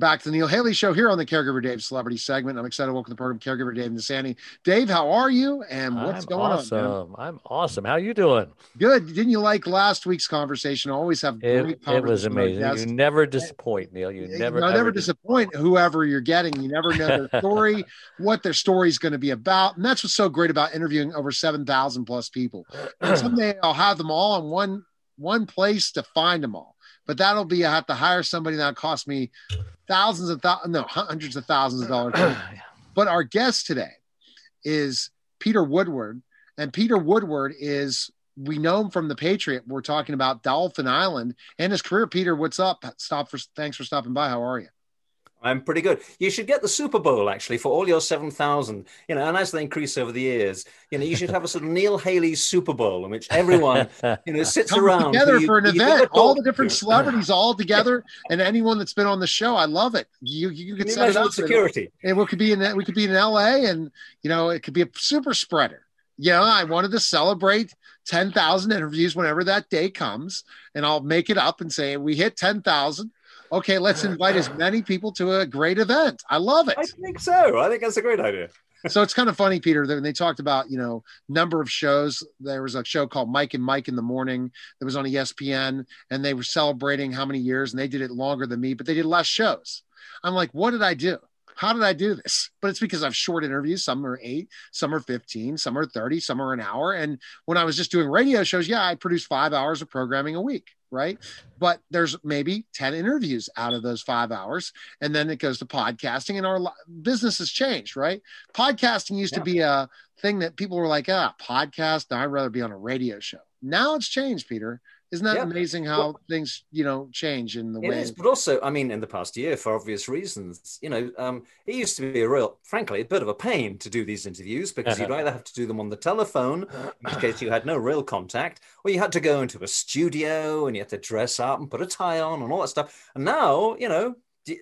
back to the Neil Haley Show here on the Caregiver Dave Celebrity segment. I'm excited to welcome the program Caregiver Dave and Sandy. Dave, how are you? And what's I'm going awesome. on? I'm awesome. How are you doing? Good. Didn't you like last week's conversation? I always have It, great it was conversations with our amazing. You never disappoint, Neil. You You never, know, never disappoint whoever you're getting. You never know their story, what their story is going to be about, and that's what's so great about interviewing over seven thousand plus people. And someday I'll have them all in one one place to find them all. But that'll be I have to hire somebody that cost me thousands of thousands, no, hundreds of thousands of dollars. but our guest today is Peter Woodward, and Peter Woodward is we know him from the Patriot. We're talking about Dolphin Island and his career. Peter, what's up? Stop for thanks for stopping by. How are you? I'm pretty good. You should get the Super Bowl actually for all your seven thousand. You know, and as they increase over the years, you know, you should have a sort of Neil Haley Super Bowl in which everyone, you know, sits Come around together you- for an event. All the different celebrities all together, and anyone that's been on the show. I love it. You you Can could set it up. security? and we could be in we could be in LA and you know it could be a super spreader. You know, I wanted to celebrate 10,000 interviews whenever that day comes and I'll make it up and say we hit 10,000. Okay, let's invite as many people to a great event. I love it. I think so. I think that's a great idea. so it's kind of funny, Peter, that when they talked about, you know, number of shows, there was a show called Mike and Mike in the Morning that was on ESPN, and they were celebrating how many years, and they did it longer than me, but they did less shows. I'm like, what did I do? How did I do this? But it's because I've short interviews. Some are eight, some are 15, some are 30, some are an hour. And when I was just doing radio shows, yeah, I produced five hours of programming a week, right? But there's maybe 10 interviews out of those five hours. And then it goes to podcasting, and our business has changed, right? Podcasting used to be a thing that people were like, ah, podcast. I'd rather be on a radio show. Now it's changed, Peter. Isn't that Yeah. amazing how Well- things, you know, change in the It way? is, but also, I mean, in the past year, for obvious reasons, you know, um, it used to be a real, frankly, a bit of a pain to do these interviews because you'd either have to do them on the telephone, in which case you had no real contact, or you had to go into a studio and you had to dress up and put a tie on and all that stuff. And now, you know,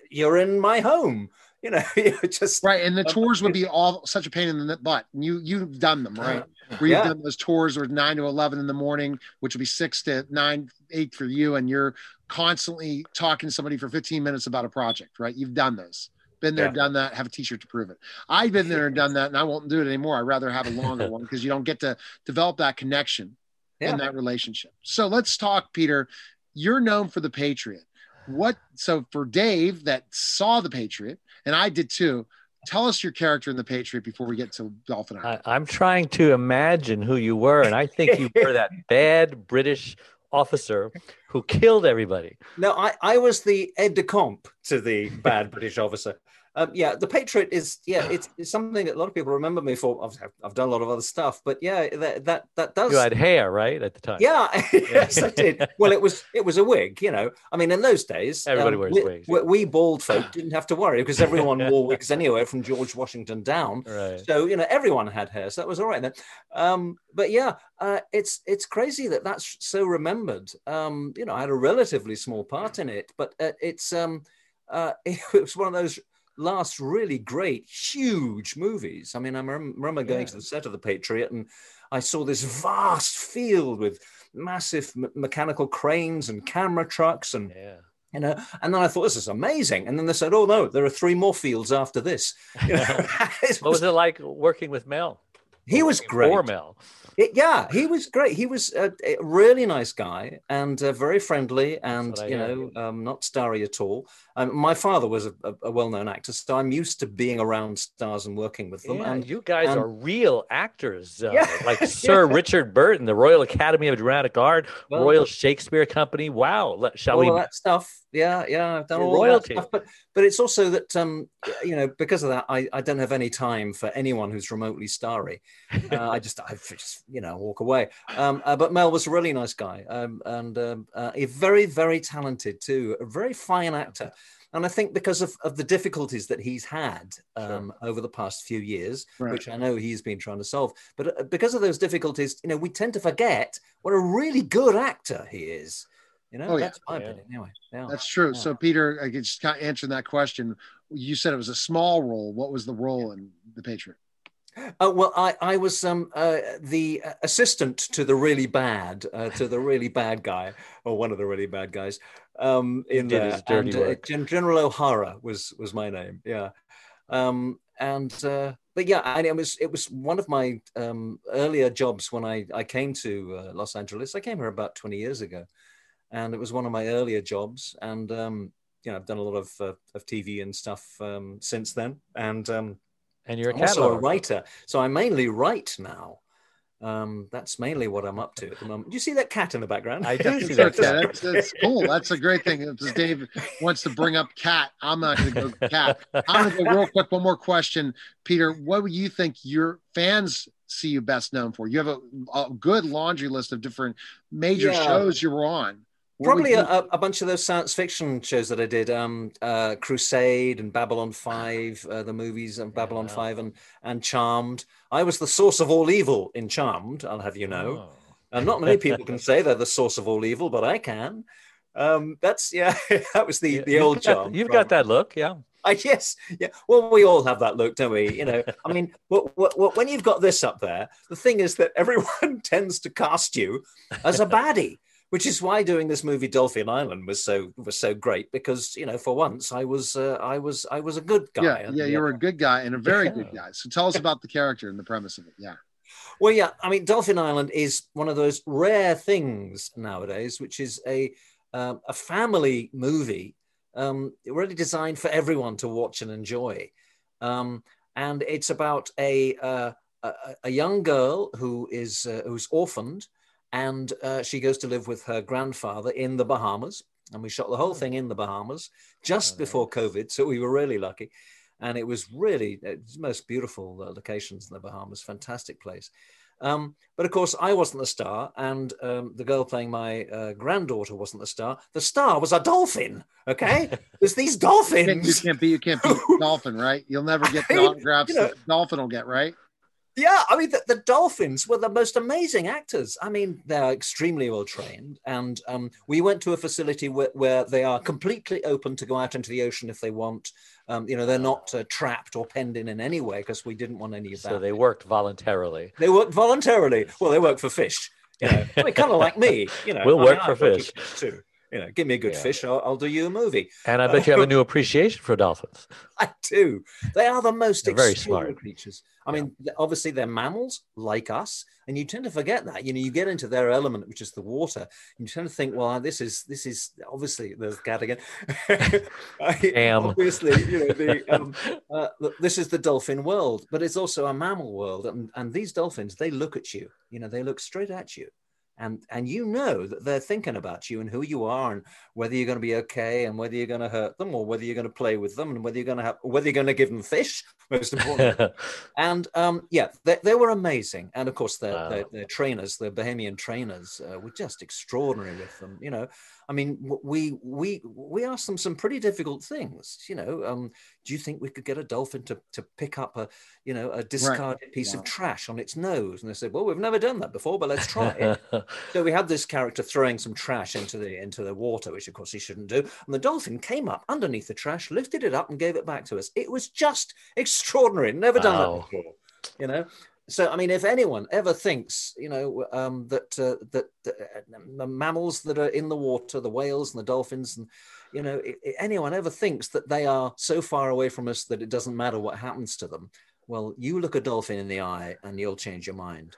you're in my home. You know, you're just Right, and the tours would be all such a pain in the butt. And you you've done them, right? Where you've Yeah. done those tours where nine to eleven in the morning, which would be six to nine, eight for you, and you're constantly talking to somebody for 15 minutes about a project, right? You've done those. Been there, Yeah. done that, have a t-shirt to prove it. I've been there and done that, and I won't do it anymore. I'd rather have a longer one because you don't get to develop that connection Yeah. in that relationship. So let's talk, Peter. You're known for the Patriot. What so for Dave that saw the Patriot, and I did too. Tell us your character in the Patriot before we get to Dolphin Island. I, I'm trying to imagine who you were, and I think you were that bad British officer who killed everybody. No, I, I was the aide de camp to the bad British officer. Um, yeah, the Patriot is yeah, it's, it's something that a lot of people remember me for. I've, I've done a lot of other stuff, but yeah, that that that does. You had hair, right, at the time. Yeah, yes, I did. Well, it was it was a wig, you know. I mean, in those days, um, Everybody wears we, wigs, We, we bald folk didn't have to worry because everyone wore wigs anyway, from George Washington down. Right. So you know, everyone had hair, so that was all right then. Um, but yeah, uh, it's it's crazy that that's so remembered. Um, you know, I had a relatively small part in it, but uh, it's um, uh, it was one of those last really great, huge movies. I mean, I remember going Yeah. to the set of The Patriot and I saw this vast field with massive me- mechanical cranes and camera trucks and Yeah. you know and then i thought this is amazing and then they said oh no there are three more fields after this You know, What was it like working with Mel? He was great Formel. It- yeah, he was great. He was a, a really nice guy and uh, very friendly, and you know, um, not starry at all. Um, my father was a, a, well-known actor, so I'm used to being around stars and working with them. Yeah, and you guys and- are real actors, uh, Yeah. like Sir Richard Burton, the Royal Academy of Dramatic Art, Well, Royal Shakespeare Company. Wow, shall all we? of that stuff. Yeah, yeah, I've done You're all royalty. that stuff. But but it's also that um, you know, because of that, I, I don't have any time for anyone who's remotely starry. Uh, I just I just you know walk away. Um, uh, but Mel was a really nice guy, um, and um, uh, a very very talented too, a very fine actor. And I think because of, of the difficulties that he's had um, over the past few years, Right. which I know he's been trying to solve, but uh, because of those difficulties, you know, we tend to forget what a really good actor he is. You know, Oh, yeah. that's my Yeah. opinion. Anyway, yeah. That's true. Yeah. So, Peter, I could just kind of answer that question. You said it was a small role. What was the role in the Patriot? Uh, well, I, I was um, uh, the assistant to the really bad, uh, to the really bad guy, or one of the really bad guys. Um, in did there. dirty and, uh, work. Gen- General O'Hara was was my name. Yeah, um, and uh, but yeah, and it was it was one of my um, earlier jobs when I I came to uh, Los Angeles. I came here about twenty years ago, and it was one of my earlier jobs. And um, you know, I've done a lot of uh, of TV and stuff um, since then, and um, And you're a I'm also a writer, so I mainly write now. Um, that's mainly what I'm up to at the moment. Do you see that cat in the background? I do see that. cat. That's, that's cool. That's a great thing. If Dave wants to bring up cat, I'm not going to go cat. I'm going to go real quick. One more question, Peter. What do you think your fans see you best known for? You have a, a good laundry list of different major Yeah. shows you were on. What Probably a, a bunch of those science fiction shows that I did, um, uh, Crusade and Babylon Five, uh, the movies of Babylon wow. Five, and and Charmed. I was the source of all evil in Charmed. I'll have you know. Oh. And not many people can say they're the source of all evil, but I can. Um, that's yeah, that was the the you've old job. You've got that look, yeah. I yes, yeah. Well, we all have that look, don't we? You know, I mean, w- w- when you've got this up there, the thing is that everyone tends to cast you as a baddie, which is why doing this movie Dolphin Island was so was so great because you know, for once, I was uh, I was I was a good guy. yeah, yeah, you were a good guy and a very Yeah. good guy. So tell us about the character and the premise of it. Yeah. Well, yeah, I mean, Dolphin Island is one of those rare things nowadays, which is a um, a family movie, um, really designed for everyone to watch and enjoy, um, and it's about a uh, a, a young girl who is uh, who's orphaned, and uh, she goes to live with her grandfather in the Bahamas, and we shot the whole thing in the Bahamas just Oh, before COVID, so we were really lucky and it was really it's the most beautiful uh, locations in the Bahamas. Fantastic place. Um, but of course, I wasn't the star, and um, the girl playing my uh, granddaughter wasn't the star. The star was a dolphin. Okay, there's these You can't, you dolphins. can't be you can't be a dolphin, right? You'll never get the autographs you know- the dolphin will get, right? Yeah, I mean, the, the dolphins were the most amazing actors. I mean, they're extremely well trained. And um, we went to a facility where, where they are completely open to go out into the ocean if they want. Um, you know, they're not uh, trapped or penned in in any way because we didn't want any of that. So they worked voluntarily. They work voluntarily. Well, they work for fish. You know, I mean, kind of like me. You know, We'll I work mean, for fish. too. You know, give me a good Yeah. fish, I'll, I'll do you a movie. And I bet you have a new appreciation for dolphins. I do. They are the most very smart. creatures. I mean, obviously they're mammals like us, and you tend to forget that. You know, you get into their element, which is the water, and you tend to think, well, this is this is obviously there's cat again. I- Am. Obviously, you know, the, um, uh, this is the dolphin world, but it's also a mammal world, and and these dolphins they look at you. You know, they look straight at you. And, and you know that they're thinking about you and who you are and whether you're going to be okay and whether you're going to hurt them or whether you're going to play with them and whether you're going to have whether you're going to give them fish most important. And um, yeah they, they were amazing. And of course their, Wow. their, their trainers the Bahamian trainers uh, were just extraordinary with them you know i mean we we we asked them some pretty difficult things you know um, do you think we could get a dolphin to, to pick up a you know a discarded piece Wow. of trash on its nose and they said well we've never done that before but let's try it so we had this character throwing some trash into the into the water, which of course he shouldn't do. And the dolphin came up underneath the trash, lifted it up, and gave it back to us. It was just extraordinary. Never done Wow. that before, you know. So I mean, if anyone ever thinks, you know, um, that uh, that uh, the mammals that are in the water, the whales and the dolphins, and you know, i- i- anyone ever thinks that they are so far away from us that it doesn't matter what happens to them, well, you look a dolphin in the eye and you'll change your mind.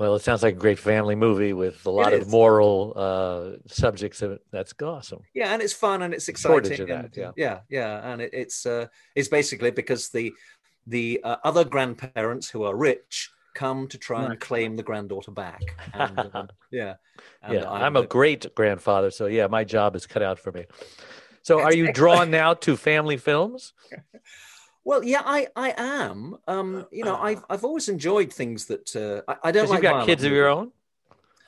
well, it sounds like a great family movie with a lot of moral uh, subjects. in it. That's awesome. yeah and it's fun and it's Shortage exciting of and, that, yeah. yeah yeah and it, it's uh it's basically because the the uh, other grandparents who are rich come to try and claim the granddaughter back. And um, yeah. And yeah, I'm a great grandfather, so yeah, my job is cut out for me. So, are you drawn now to family films? well yeah i i am. Um you know i've i've always enjoyed things that uh i, I don't like you've got kids of your own,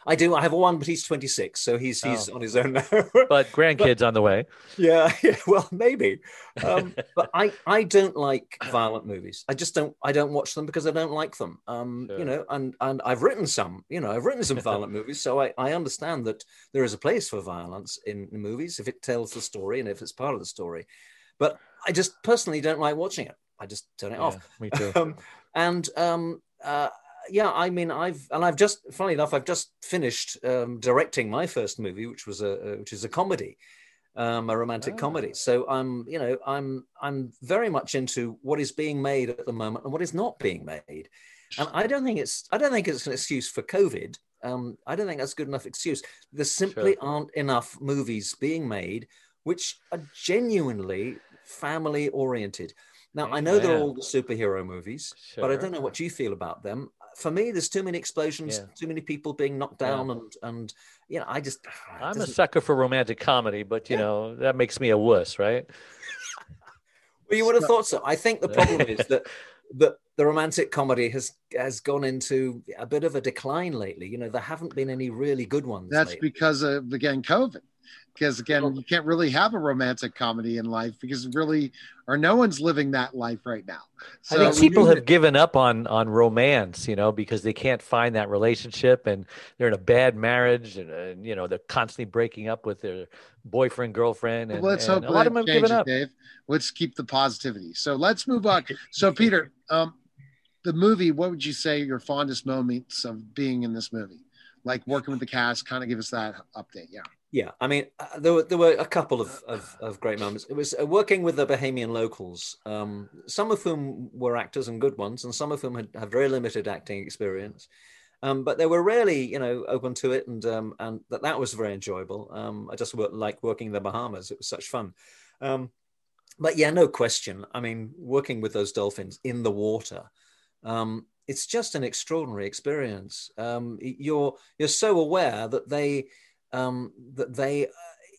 i do i have one but he's 26 so he's he's Oh. on his own now but grandkids on the way. Yeah, yeah, well, maybe. Um, but I, I don't like violent movies. I just don't. I don't watch them because I don't like them. Um, Sure. You know, and and I've written some. You know, I've written some violent movies, so I, I understand that there is a place for violence in movies if it tells the story and if it's part of the story. But I just personally don't like watching it. I just turn it Yeah, off. me too. Um, and um, uh, yeah, I mean, I've and I've just, funny enough, I've just finished um, directing my first movie, which was a uh, which is a comedy, um, a romantic Ah. comedy. So I'm, you know, I'm I'm very much into what is being made at the moment and what is not being made. And I don't think it's I don't think it's an excuse for COVID. Um, I don't think that's a good enough excuse. There simply aren't enough movies being made which are genuinely family oriented. Now I know they're all the superhero movies, but I don't know what you feel about them. For me, there's too many explosions, Yeah. too many people being knocked Yeah. down, and and you know, I just ah, I'm a doesn't- sucker for romantic comedy, but you Yeah. know that makes me a wuss, right? Well, you would have thought so. I think the problem is that that the romantic comedy has has gone into a bit of a decline lately. You know, there haven't been any really good ones. That's lately. because of again COVID. Because again, you can't really have a romantic comedy in life because really, or no one's living that life right now. I think people have given up on on romance, you know, because they can't find that relationship, and they're in a bad marriage, and, and you know they're constantly breaking up with their boyfriend, girlfriend, and, let's and hope a lot of them have given up. Dave. Let's keep the positivity. So let's move on. So Peter, um, the movie. What would you say your fondest moments of being in this movie? Like working with the cast, kind of give us that update. Yeah. Yeah, I mean, uh, there were there were a couple of, of, of great moments. It was uh, working with the Bahamian locals, um, some of whom were actors and good ones, and some of whom had, had very limited acting experience. Um, but they were really, you know, open to it, and um, and that that was very enjoyable. Um, I just worked, like working in the Bahamas; it was such fun. Um, but yeah, no question. I mean, working with those dolphins in the water, um, it's just an extraordinary experience. You're you're so aware that they um, that they uh,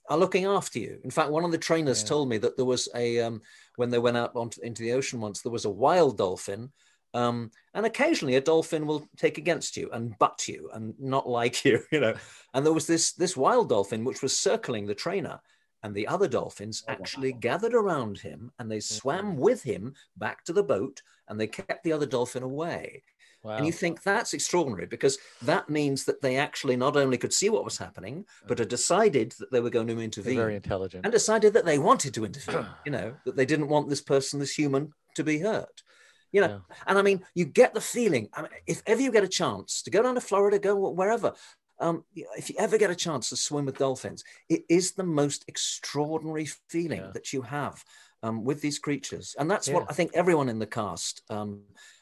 are looking after you. In fact, one of the trainers Yeah. told me that there was a um, when they went out onto, into the ocean once, there was a wild dolphin. Um, and occasionally a dolphin will take against you and butt you and not like you, you know. And there was this this wild dolphin which was circling the trainer, and the other dolphins Oh, wow. actually gathered around him and they swam with him back to the boat and they kept the other dolphin away. Wow. And you think that's extraordinary because that means that they actually not only could see what was happening, but had decided that they were going to They're intervene very intelligent. and decided that they wanted to intervene, you know, that they didn't want this person, this human, to be hurt. You know, and I mean, you get the feeling, I mean, if ever you get a chance to go down to Florida, go wherever, um, if you ever get a chance to swim with dolphins, it is the most extraordinary feeling Yeah. that you have um, with these creatures. And that's what I think everyone in the cast, um,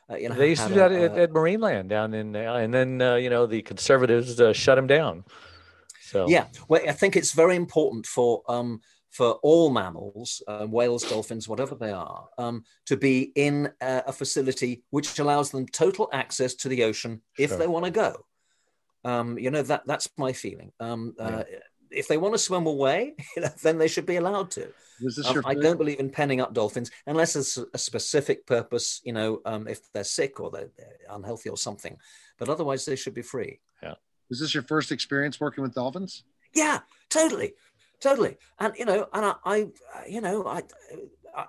uh, you know, They used to do that at, at Marineland down in, uh, and then uh, you know the conservatives uh, shut them down. So Yeah, well, I think it's very important for um, for all mammals, uh, whales, dolphins, whatever they are, um, to be in a, a facility which allows them total access to the ocean if Sure. they want to go. Um, you know that that's my feeling. Um, uh, If they want to swim away, then they should be allowed to. Um, I don't believe in penning up dolphins unless there's a specific purpose. You know, um, if they're sick or they're, they're unhealthy or something, but otherwise they should be free. Yeah, was this your first experience working with dolphins? Yeah, totally, totally. And you know, and I, I you know, I,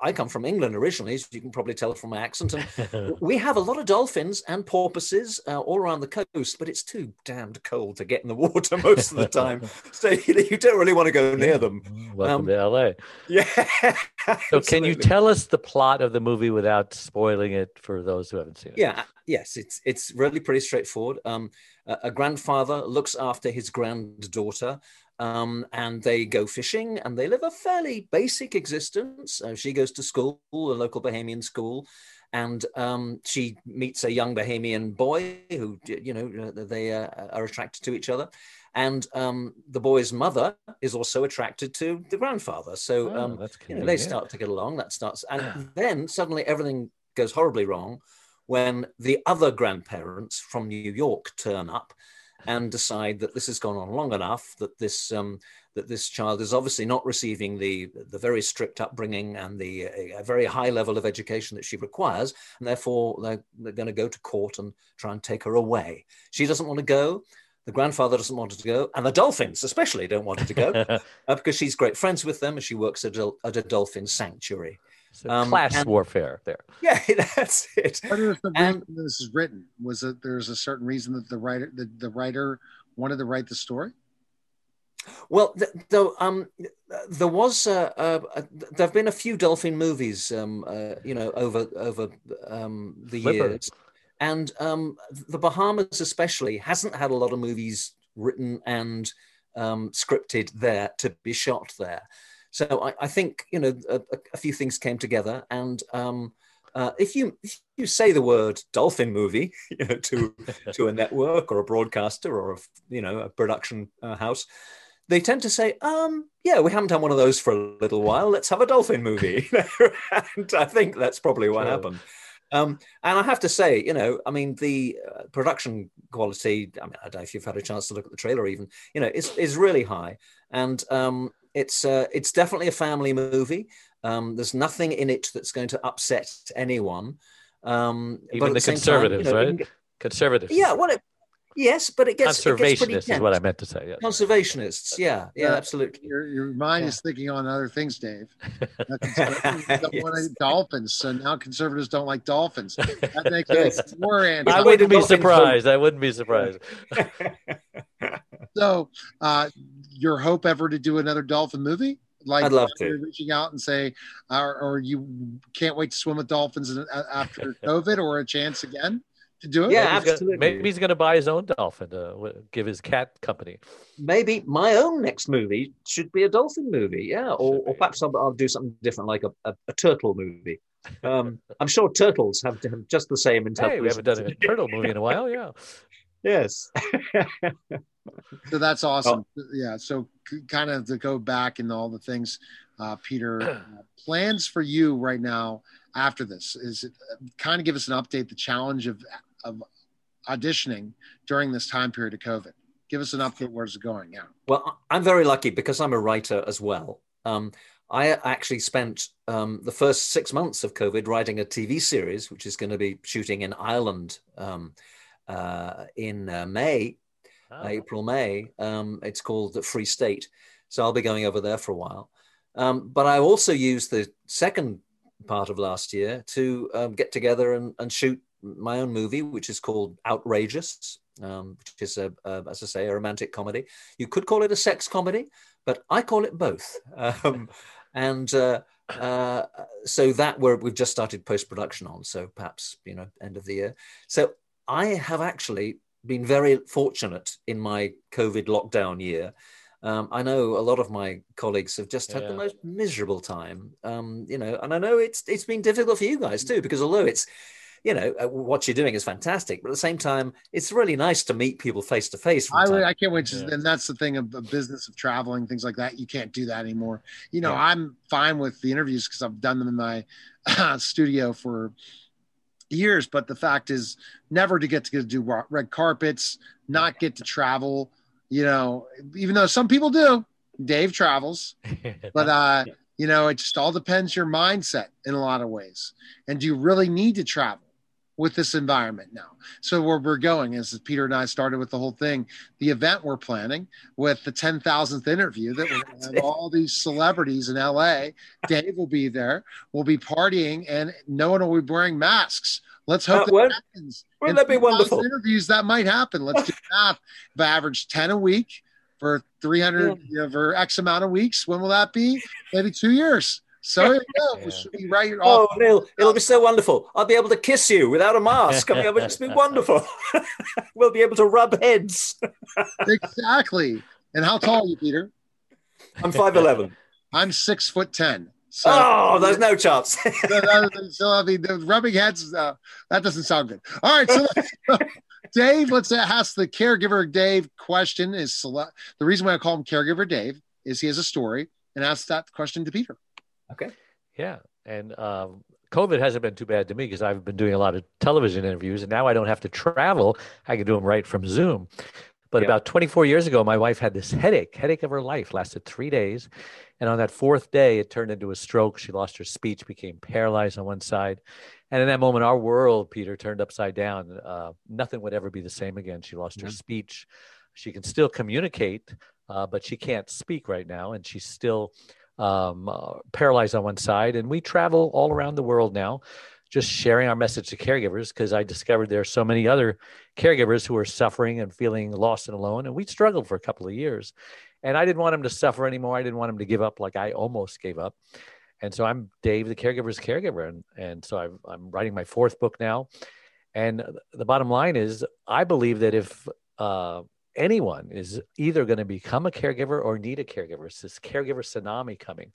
I come from England originally, as you can probably tell from my accent, and we have a lot of dolphins and porpoises uh, all around the coast, but it's too damned cold to get in the water most of the time. So you, don't really want to go near them. Welcome Um, to LA. Yeah. So can you tell us the plot of the movie without spoiling it for those who haven't seen it? Yeah, yes, it's it's really pretty straightforward. Um, a, a grandfather looks after his granddaughter, um, and they go fishing, and they live a fairly basic existence. Uh, she goes to school, a local Bahamian school, and um, she meets a young Bahamian boy who, you know, uh, they uh, are attracted to each other. And um, the boy's mother is also attracted to the grandfather. So Oh, um, you know, they start to get along. That starts, and then suddenly everything goes horribly wrong when the other grandparents from New York turn up and decide that this has gone on long enough that this um, that this child is obviously not receiving the the very strict upbringing and the uh, a very high level of education that she requires, and therefore they're, they're going to go to court and try and take her away. She doesn't want to go. The grandfather doesn't want her to go, and the dolphins especially don't want her to go uh, because she's great friends with them and she works at a, at a dolphin sanctuary. So Um, class and- warfare there. Yeah, that's it. What is the And- this is written? Was it there's a certain reason that the writer the, the writer wanted to write the story? Well, though um, there was uh, uh, there have been a few dolphin movies, um, uh, you know, over over um, the Flipper. years, and um, the Bahamas especially hasn't had a lot of movies written and um, scripted there to be shot there. So I, I think you know a, a, few things came together, and um, uh, if you if you say the word dolphin movie you know, to to a network or a broadcaster or a you know a production uh, house, they tend to say, um, yeah, we haven't done one of those for a little while. Let's have a dolphin movie. and I think that's probably what happened. Um, and I have to say, you know, I mean, the uh, production quality, I mean, I don't know if you've had a chance to look at the trailer even, you know, is, is really high. And um, it's, uh, it's definitely a family movie. Um, there's nothing in it that's going to upset anyone. Um, even the, conservatives, time, you know, right? Get, conservatives. Yeah, well, it, Yes, but it gets conservationists is what I meant to say. Yes. Conservationists, yeah, yeah, uh, absolutely. Your, your mind yeah. is thinking on other things, Dave. don't yes. want dolphins, so now conservatives don't like dolphins. That makes yes. it more. I wouldn't be surprised. I wouldn't be surprised. so, uh, your hope ever to do another dolphin movie? Like I'd love to reaching out and say, or, or you can't wait to swim with dolphins after COVID, or a chance again to do it? Yeah, maybe absolutely. He's gonna, maybe he's going to buy his own dolphin to give his cat company. Maybe my own next movie should be a dolphin movie. Yeah, or, or perhaps I'll, I'll, do something different, like a, a, a turtle movie. Um, I'm sure turtles have, have just the same intelligence. Hey, we haven't done a turtle movie in a while. Yeah. yes. so that's awesome. Oh. Yeah. So kind of to go back and all the things, uh, Peter, uh, plans for you right now after this is it, uh, kind of give us an update the challenge of of auditioning during this time period of covid. Give us an update where's it going yeah. Well i'm very lucky because i'm a writer as well. Um, i actually spent um, the first six months of covid writing a tv series which is going to be shooting in ireland um, uh, in uh, may oh. april may. Um, it's called the free state. So i'll be going over there for a while. Um, but I also used the second part of last year to um, get together and, and, shoot my own movie, which is called Outrageous, um, which is, a, a, as I say, a romantic comedy. You could call it a sex comedy, but I call it both. Um, and uh, uh, so that we we've just started post production on, so perhaps you know end of the year. So I have actually been very fortunate in my COVID lockdown year um, I know a lot of my colleagues have just had yeah. the most miserable time, um, you know, and I know it's it's been difficult for you guys too, because although it's, you know, uh, what you're doing is fantastic, but at the same time, it's really nice to meet people face to face. I, I can't wait, to, yeah. and that's the thing of the business of traveling, things like that. You can't do that anymore. You know, yeah. I'm fine with the interviews because I've done them in my studio for years, but the fact is, never to get to do red carpets, not get to travel you know, even though some people do, Dave travels, but uh, you know, it just all depends your mindset in a lot of ways. And do you really need to travel with this environment now? So where we're going is Peter and I started with the whole thing, the event we're planning with the 10,000th interview that we're going to have all these celebrities in LA. Dave will be there. We'll be partying and no one will be wearing masks. Let's hope uh, that happens. Wouldn't that be wonderful? Interviews that might happen. Let's do math. If I average 10 a week for 300 yeah. you know, for X amount of weeks, when will that be? Maybe two years. So here we go. Yeah. right oh, Neil, it'll be so wonderful. I'll be able to kiss you without a mask. I mean, it'll just be wonderful. we'll be able to rub heads. exactly. And how tall are you, Peter? I'm 5'11. I'm six foot 10. So, oh, there's no chance. so, so, I mean, the rubbing heads, uh, that doesn't sound good. All right. So, Dave, let's ask the caregiver Dave question. Is the reason why I call him caregiver Dave is he has a story and ask that question to Peter. Okay. Yeah. And um, COVID hasn't been too bad to me because I've been doing a lot of television interviews and now I don't have to travel. I can do them right from Zoom. But about 24 years ago, my wife had this headache, headache of her life, lasted three days. And on that fourth day, it turned into a stroke. She lost her speech, became paralyzed on one side. And in that moment, our world, Peter, turned upside down. Uh, nothing would ever be the same again. She lost her speech. She can still communicate, uh, but she can't speak right now. And she's still um, uh, paralyzed on one side. And we travel all around the world now just sharing our message to caregivers because I discovered there are so many other caregivers who are suffering and feeling lost and alone. And we struggled for a couple of years. And I didn't want them to suffer anymore. I didn't want them to give up like I almost gave up. And so I'm Dave, the caregiver's caregiver. And, and so I'm, I'm writing my fourth book now. And the bottom line is, I believe that if uh, anyone is either going to become a caregiver or need a caregiver, it's this caregiver tsunami coming.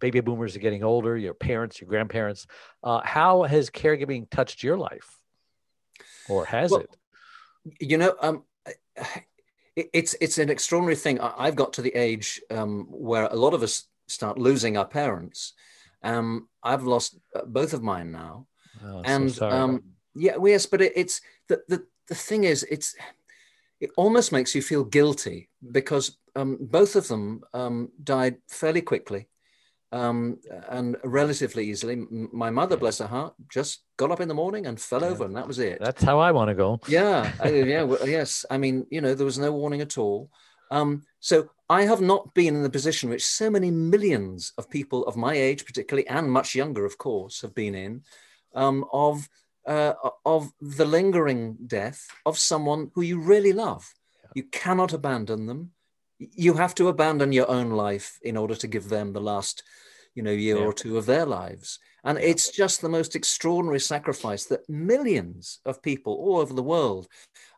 Baby boomers are getting older, your parents, your grandparents. Uh, how has caregiving touched your life? Or has well, it? You know, um, it's it's an extraordinary thing. I've got to the age um, where a lot of us start losing our parents. Um, I've lost uh, both of mine now, oh, and so um, yeah, well, yes, but it, it's the, the the thing is, it's it almost makes you feel guilty because um, both of them um, died fairly quickly um, and relatively easily. My mother, bless her heart, just got up in the morning and fell yeah. over, and that was it. That's how I want to go. Yeah, I, yeah, well, yes. I mean, you know, there was no warning at all. Um, so I have not been in the position which so many millions of people of my age, particularly, and much younger, of course, have been in, um, of uh, of the lingering death of someone who you really love. You cannot abandon them. You have to abandon your own life in order to give them the last, you know, year yeah. or two of their lives. And yeah. it's just the most extraordinary sacrifice that millions of people all over the world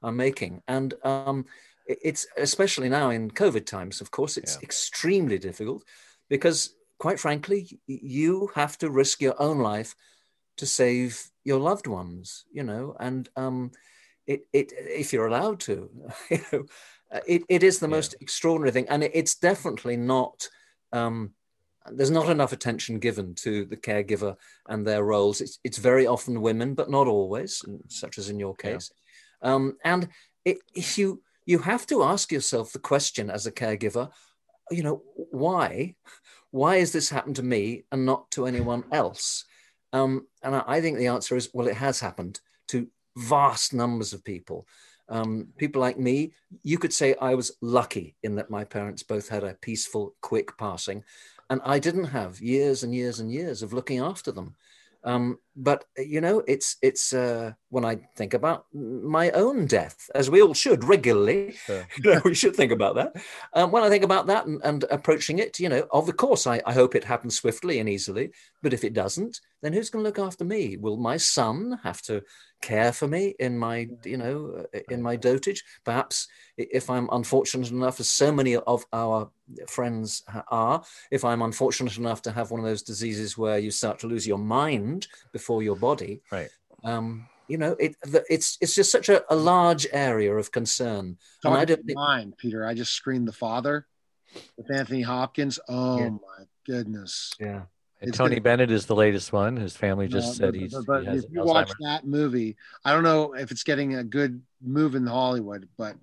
are making. And um, it's especially now in COVID times, of course, it's yeah. extremely difficult because, quite frankly, you have to risk your own life to save your loved ones, you know, and um, it, it, if you're allowed to, you know, uh, it, it is the yeah. most extraordinary thing. And it, it's definitely not, um, there's not enough attention given to the caregiver and their roles. It's, it's very often women, but not always, such as in your case. Yeah. Um, and it, if you, you have to ask yourself the question as a caregiver, you know, why? Why has this happened to me and not to anyone else? Um, and I think the answer is well, it has happened to vast numbers of people. Um, people like me, you could say I was lucky in that my parents both had a peaceful, quick passing, and I didn't have years and years and years of looking after them. Um, but you know, it's it's uh, when I think about my own death, as we all should regularly. Sure. you know, we should think about that. Um, when I think about that and, and, approaching it, you know, of course, I, I hope it happens swiftly and easily. But if it doesn't, then who's going to look after me? Will my son have to care for me in my, you know, in my dotage? Perhaps if I'm unfortunate enough, as so many of our friends are, if I'm unfortunate enough to have one of those diseases where you start to lose your mind before your body, right? Um, you know, it, it's it's just such a, a large area of concern. and I don't think... mind, Peter. I just screened the father with Anthony Hopkins. Oh yeah. my goodness! Yeah. And Tony gonna, Bennett is the latest one. His family just no, said but, he's. But, he if you Alzheimer's. watch that movie, I don't know if it's getting a good move in Hollywood, but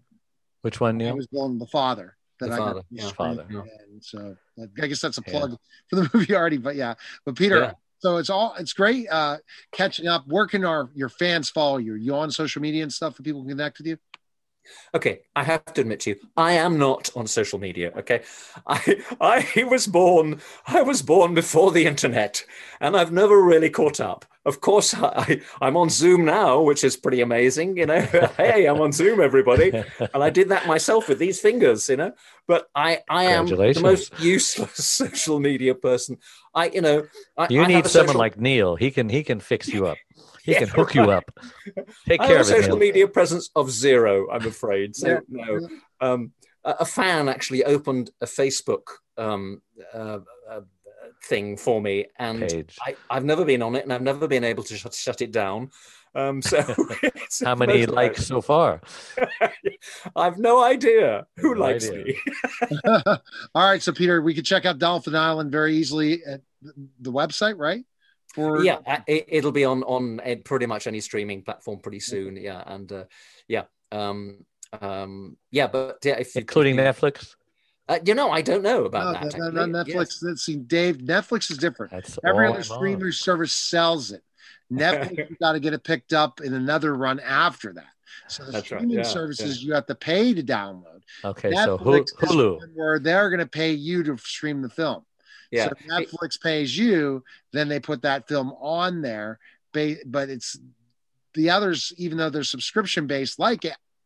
which one? I was going the father. That the I father, yeah, father. And so I guess that's a plug yeah. for the movie already. But yeah, but Peter, yeah. So it's all it's great uh, catching up. Where can our your fans follow you? Are you on social media and stuff that people can connect with you? Okay, I have to admit to you, I am not on social media. Okay, I I was born I was born before the internet, and I've never really caught up. Of course, I I'm on Zoom now, which is pretty amazing. You know, hey, I'm on Zoom, everybody, and I did that myself with these fingers. You know, but I I am the most useless social media person. I you know I, you I need someone social... like Neil. He can he can fix you up. He yeah, can hook right. you up. Take care of it. Social media presence of zero, I'm afraid. So yeah. no. Um, a, a, fan actually opened a Facebook um, uh, uh, thing for me, and I, have never been on it, and I've never been able to shut, shut it down. Um, so how many likes so far? I've no idea who no likes idea. me. All right, so Peter, we can check out Dolphin Island very easily at the website, right? for yeah it, will be on on pretty much any streaming platform pretty soon yeah and uh, yeah um um yeah but yeah if including you, netflix uh, you know, I don't know about no, that. No, no, Netflix. Yes. Let's see, Dave. Netflix is different. That's Every other streaming service sells it. Netflix, you got to get it picked up in another run after that. So the That's streaming right. yeah, services yeah. you have to pay to download. Okay, Netflix so Hulu, where they're going to pay you to stream the film. Yeah. So Netflix pays you, then they put that film on there, but it's the others, even though they're subscription based, like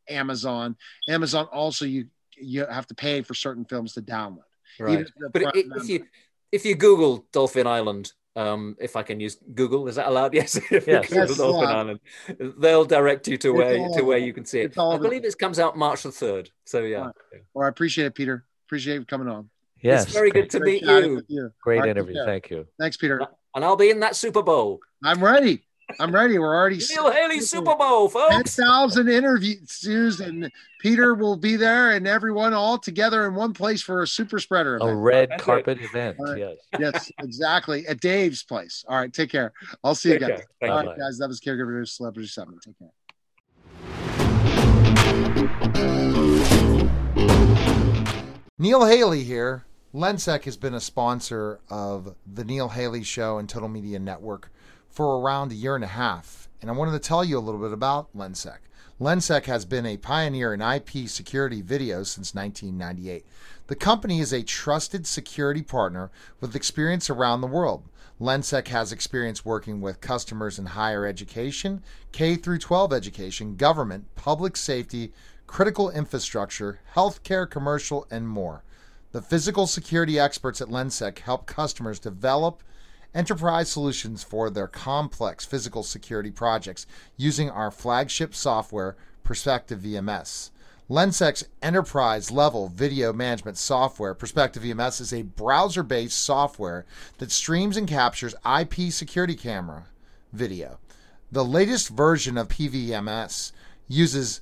Amazon. Amazon also you you have to pay for certain films to download. Right. But if you if you Google Dolphin Island, um, if I can use Google, is that allowed? Yes. if yes. you Google Dolphin Island, they'll direct you to where to where you can see it. I believe it comes out March the third. So yeah. Right. Well, I appreciate it, Peter. Appreciate you coming on. Yes. It's very good to meet you. you. Great right, interview. Thank you. Thanks, Peter. And I'll be in that Super Bowl. I'm ready. I'm ready. We're already Neil Haley Super Bowl, folks. 10,000 interviews, and Peter will be there, and everyone all together in one place for a super spreader. Event. A red That's carpet it. event. Right. Yes. Yes, exactly. At Dave's place. All right. Take care. I'll see take you guys. All right, guys. That was Caregiver Celebrity 7. Take care. Neil Haley here. Lensec has been a sponsor of the Neil Haley Show and Total Media Network for around a year and a half, and I wanted to tell you a little bit about Lensec. Lensec has been a pioneer in IP security video since 1998. The company is a trusted security partner with experience around the world. Lensec has experience working with customers in higher education, K through 12 education, government, public safety, critical infrastructure, healthcare, commercial, and more. The physical security experts at Lensec help customers develop enterprise solutions for their complex physical security projects using our flagship software, Perspective VMS. Lensec's enterprise level video management software, Perspective VMS, is a browser based software that streams and captures IP security camera video. The latest version of PVMS uses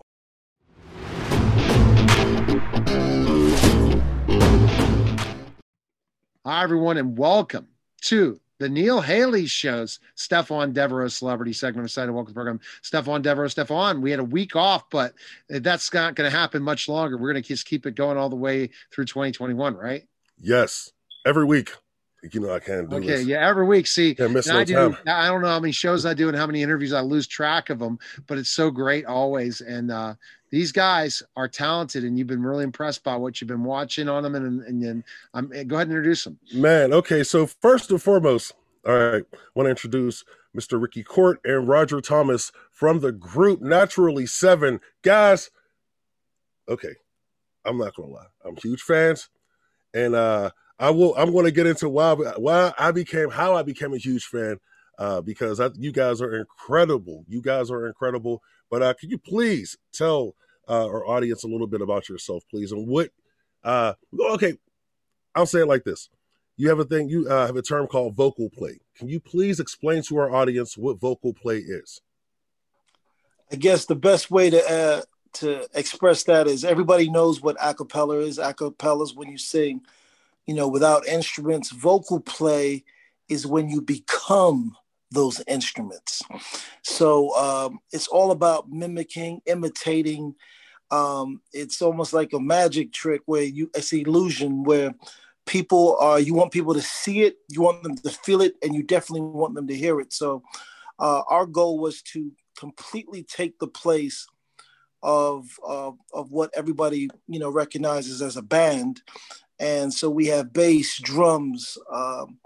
Hi, everyone, and welcome to the Neil Haley Show's Stephon Devereaux celebrity segment of Side Welcome Program. Stephon Devereaux, Stephon, we had a week off, but that's not going to happen much longer. We're going to just keep it going all the way through 2021, right? Yes, every week. You know, I can't do okay, this. yeah, every week. See, miss no I do, I don't know how many shows I do and how many interviews I lose track of them, but it's so great always. And uh, these guys are talented, and you've been really impressed by what you've been watching on them. And and, and um, go ahead and introduce them. Man, okay. So first and foremost, all right, I want to introduce Mr. Ricky Cort and Roger Thomas from the group Naturally Seven. Guys, okay, I'm not gonna lie, I'm huge fans, and uh, I will. I'm going to get into why why I became how I became a huge fan. Uh, because I, you guys are incredible. You guys are incredible. But uh, could you please tell uh, our audience a little bit about yourself, please, and what? Uh, okay, I'll say it like this: You have a thing. You uh, have a term called vocal play. Can you please explain to our audience what vocal play is? I guess the best way to uh, to express that is everybody knows what acapella is. Acapella is when you sing, you know, without instruments. Vocal play is when you become those instruments. So um, it's all about mimicking, imitating. Um, it's almost like a magic trick where you it's illusion where people are you want people to see it, you want them to feel it, and you definitely want them to hear it. So uh, our goal was to completely take the place of uh, of what everybody you know recognizes as a band, and so we have bass, drums. Um,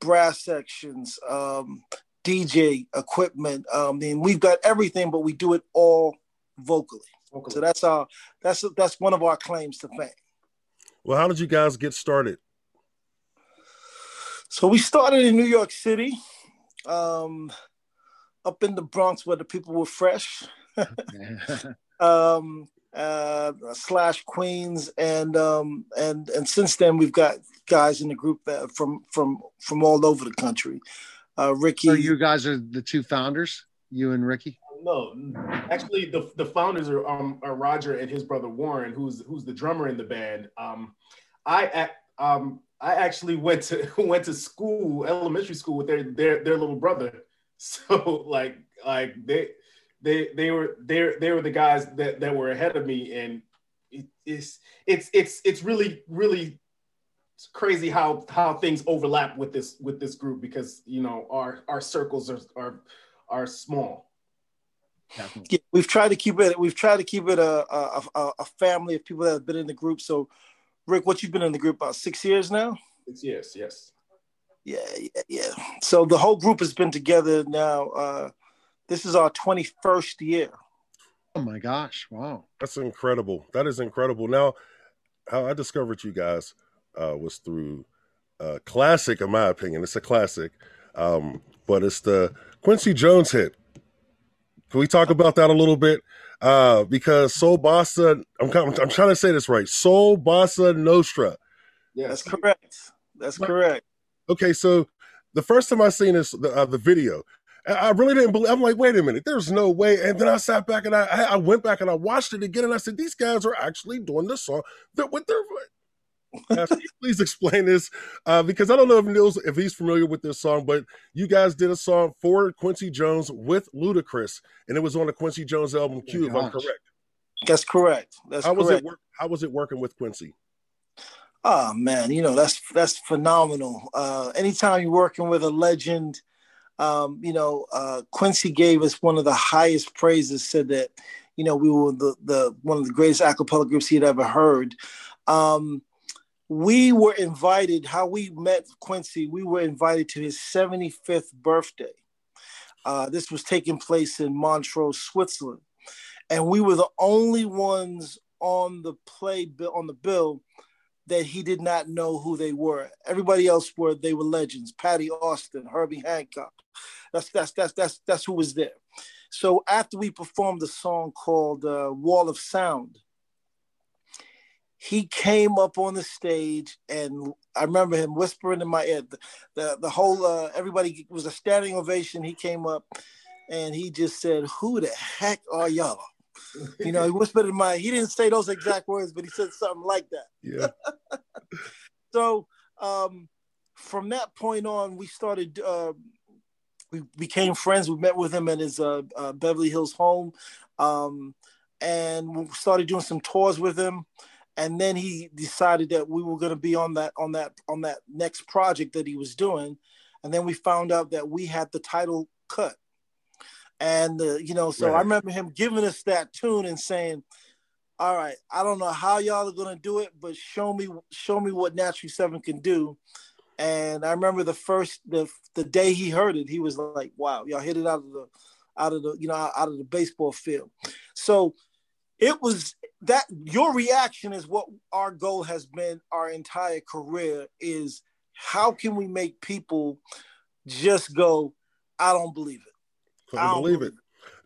brass sections, um, DJ equipment. Um, I mean, we've got everything, but we do it all vocally. vocally. So that's our that's that's one of our claims to fame. Well, how did you guys get started? So we started in New York City, um, up in the Bronx where the people were fresh. um, uh, slash Queens, and um, and and since then we've got guys in the group that from from from all over the country. Uh, Ricky, so you guys are the two founders, you and Ricky. No, actually, the the founders are um are Roger and his brother Warren, who's who's the drummer in the band. Um, I um I actually went to went to school, elementary school, with their their their little brother. So like like they they they were they they were the guys that that were ahead of me, and it, it's it's it's it's really really crazy how how things overlap with this with this group because you know our our circles are are are small. Yeah, we've tried to keep it. We've tried to keep it a, a, a a family of people that have been in the group. So, Rick, what you've been in the group about six years now? Six years, yes. Yeah, yeah, yeah. So the whole group has been together now. Uh, this is our twenty first year. Oh my gosh! Wow, That's incredible. That is incredible. Now, how I discovered you guys uh, was through a classic, in my opinion. It's a classic, um, but it's the Quincy Jones hit. Can we talk about that a little bit? Uh, because Soul Bossa, I'm, kind- I'm trying to say this right. Soul Bossa Nostra. Yes, That's correct. That's correct. Okay, so the first time I seen this, the, uh, the video, I really didn't believe. I'm like, wait a minute, there's no way. And then I sat back and I, I went back and I watched it again, and I said, these guys are actually doing this song that with their. Now, can you please explain this uh, because I don't know if Neil's if he's familiar with this song, but you guys did a song for Quincy Jones with Ludacris, and it was on the Quincy Jones album Q. if I'm correct. That's correct. That's How was correct. it? Work, how was it working with Quincy? Oh man, you know that's that's phenomenal. Uh, anytime you're working with a legend, um, you know uh, Quincy gave us one of the highest praises. Said that you know we were the the one of the greatest acapella groups he had ever heard. Um, we were invited. How we met Quincy? We were invited to his 75th birthday. Uh, this was taking place in Montreux, Switzerland, and we were the only ones on the play bill on the bill that he did not know who they were. Everybody else were they were legends. Patti Austin, Herbie Hancock. That's that's that's that's that's who was there. So after we performed a song called uh, "Wall of Sound," he came up on the stage, and I remember him whispering in my ear. The the, the whole uh, everybody was a standing ovation. He came up, and he just said, "Who the heck are y'all?" You know, he whispered in my. He didn't say those exact words, but he said something like that. Yeah, So um, from that point on, we started. Uh, we became friends. We met with him at his uh, uh, Beverly Hills home, um, and we started doing some tours with him. And then he decided that we were going to be on that on that on that next project that he was doing. And then we found out that we had the title cut. And uh, you know, so I remember him giving us that tune and saying, all right, I don't know how y'all are gonna do it, but show me show me what Naturally Seven can do. And I remember the first the the day he heard it, he was like, "Wow, y'all hit it out of the out of the you know out of the baseball field." So it was that your reaction is what our goal has been our entire career is how can we make people just go, "I don't believe it." Couldn't believe it.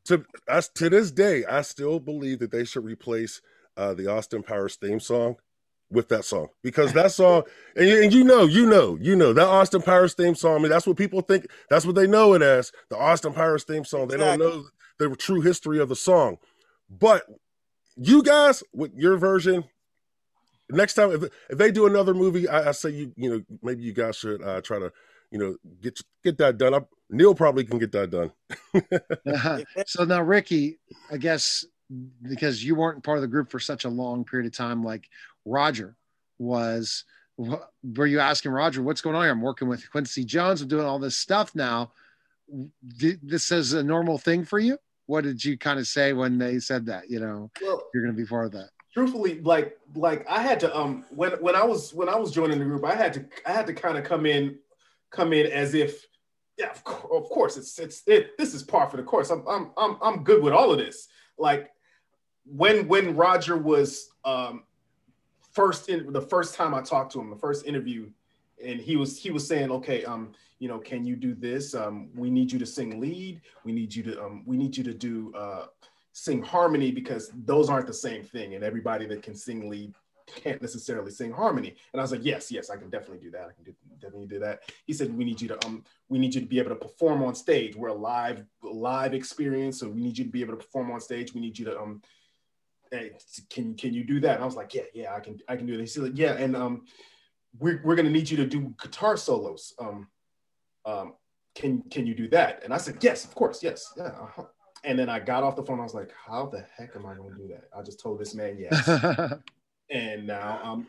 To us to this day, I still believe that they should replace uh, the Austin Powers theme song with that song because that song, and, you- and you know, you know, you know that Austin Powers theme song. I mean, that's what people think. That's what they know it as the Austin Powers theme song. They don't know the true history of the song. But you guys, with your version, next time if, if they do another movie, I, I say you, you know, maybe you guys should uh, try to, you know, get get that done. I, Neil probably can get that done. so now, Ricky, I guess because you weren't part of the group for such a long period of time, like Roger was, were you asking Roger, what's going on here? I'm working with Quincy Jones. I'm doing all this stuff now. This is a normal thing for you. What did you kind of say when they said that? You know, Well, you're going to be part of that. truthfully like like i had to um when when i was when i was joining the group i had to i had to kind of come in come in as if yeah of, cour- of course it's it's it this is par for the course. I'm, I'm i'm i'm good with all of this. Like when when roger was um first in the first time i talked to him the first interview and he was he was saying okay um you know can you do this? Um we need you to sing lead. We need you to um we need you to do uh sing harmony because those aren't the same thing and everybody that can sing lead can't necessarily sing harmony. And i was like yes yes i can definitely do that. I can do, definitely do that. He said we need you to um we need you to be able to perform on stage. We're a live live experience so we need you to be able to perform on stage. We need you to um can can you do that? And i was like yeah yeah i can i can do that he said yeah and um we're, we're gonna need you to do guitar solos. Um um can can you do that? And i said yes of course yes yeah uh-huh. and then I got off the phone. I was like, how the heck am I going to do that? I just told this man yes. and now, um,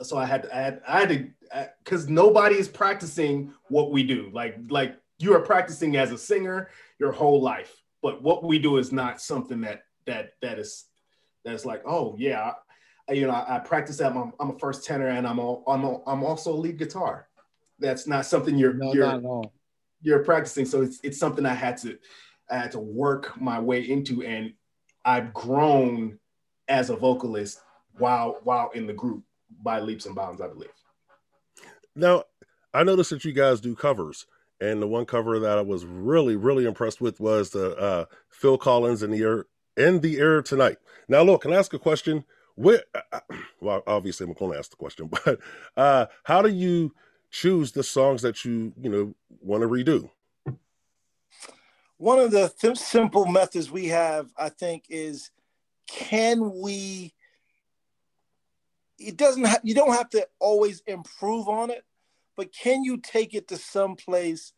so I had to, I had, I had to, because nobody is practicing what we do. Like, like you are practicing as a singer your whole life, but what we do is not something that that that is that's like, oh yeah, I, you know, I, I practice that. I'm, I'm, a first tenor, and I'm all, I'm I'm also a lead guitar. That's not something you're no, you're you're practicing. So it's it's something I had to I had to work my way into, and I've grown as a vocalist while while in the group by leaps and bounds, I believe. Now, I noticed that you guys do covers, and the one cover that I was really really impressed with was the uh, Phil Collins in the air in the air tonight. Now, look, can I ask a question? Where, uh, well, obviously I'm going to ask the question, but uh, how do you choose the songs that you you know want to redo? one of the th- simple methods we have, I think, is can we? It doesn't. Ha- you don't have to always improve on it, but can you take it to some place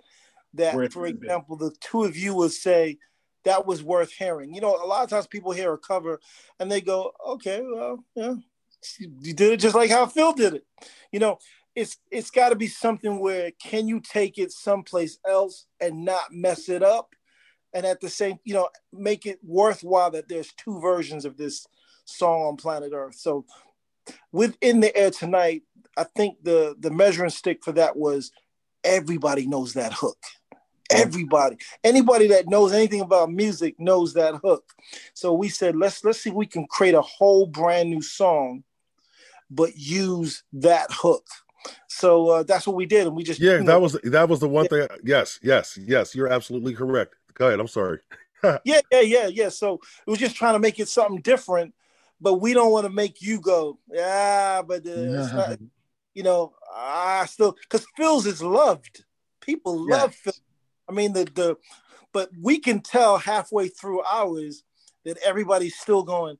that, for example, the two of you would say that was worth hearing? You know, a lot of times people hear a cover and they go, "Okay, well, yeah, you did it just like how Phil did it." You know, it's it's got to be something where can you take it someplace else and not mess it up and at the same, you know, make it worthwhile that there's two versions of this song on planet Earth. So within the air tonight, I think the the measuring stick for that was everybody knows that hook. Everybody, anybody that knows anything about music knows that hook. So we said, let's let's see if we can create a whole brand new song, but use that hook. So uh, that's what we did, and we just yeah, that know, was that was the one yeah. thing. Yes, yes, yes, you're absolutely correct. Go ahead. I'm sorry. yeah, yeah, yeah, yeah. So it was just trying to make it something different, but we don't want to make you go, yeah, but uh, it's not, you know, I still because Phil's is loved. People love Phil. I mean, the the, but we can tell halfway through ours that everybody's still going.